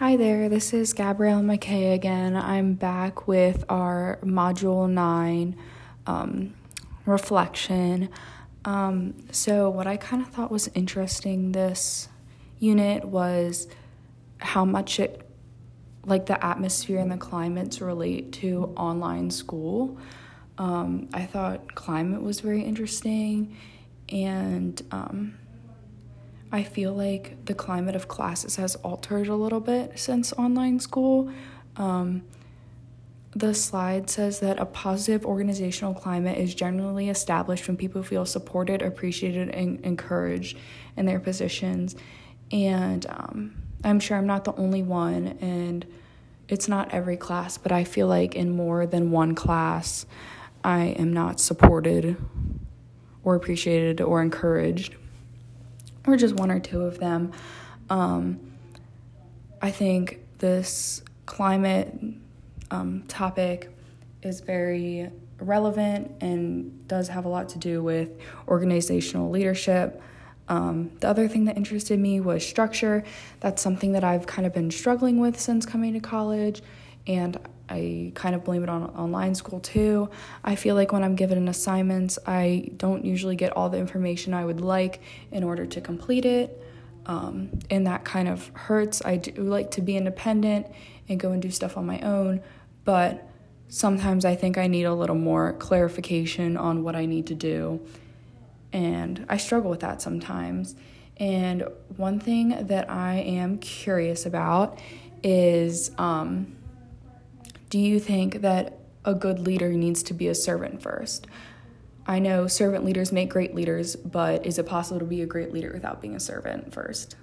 Hi there, this is Gabrielle McKay again. I'm back with our Module 9 um, reflection. Um, so, what I kind of thought was interesting this unit was how much it, like the atmosphere and the climates relate to online school. Um, I thought climate was very interesting and um, I feel like the climate of classes has altered a little bit since online school. Um, the slide says that a positive organizational climate is generally established when people feel supported, appreciated, and encouraged in their positions. And um, I'm sure I'm not the only one, and it's not every class, but I feel like in more than one class, I am not supported or appreciated or encouraged or just one or two of them. Um, I think this climate um, topic is very relevant and does have a lot to do with organizational leadership. Um, the other thing that interested me was structure. That's something that I've kind of been struggling with since coming to college, and I kind of blame it on online school too. I feel like when I'm given an assignments, I don't usually get all the information I would like in order to complete it. Um, and that kind of hurts. I do like to be independent and go and do stuff on my own, but sometimes I think I need a little more clarification on what I need to do. And I struggle with that sometimes. And one thing that I am curious about is um, do you think that a good leader needs to be a servant first? I know servant leaders make great leaders, but is it possible to be a great leader without being a servant first?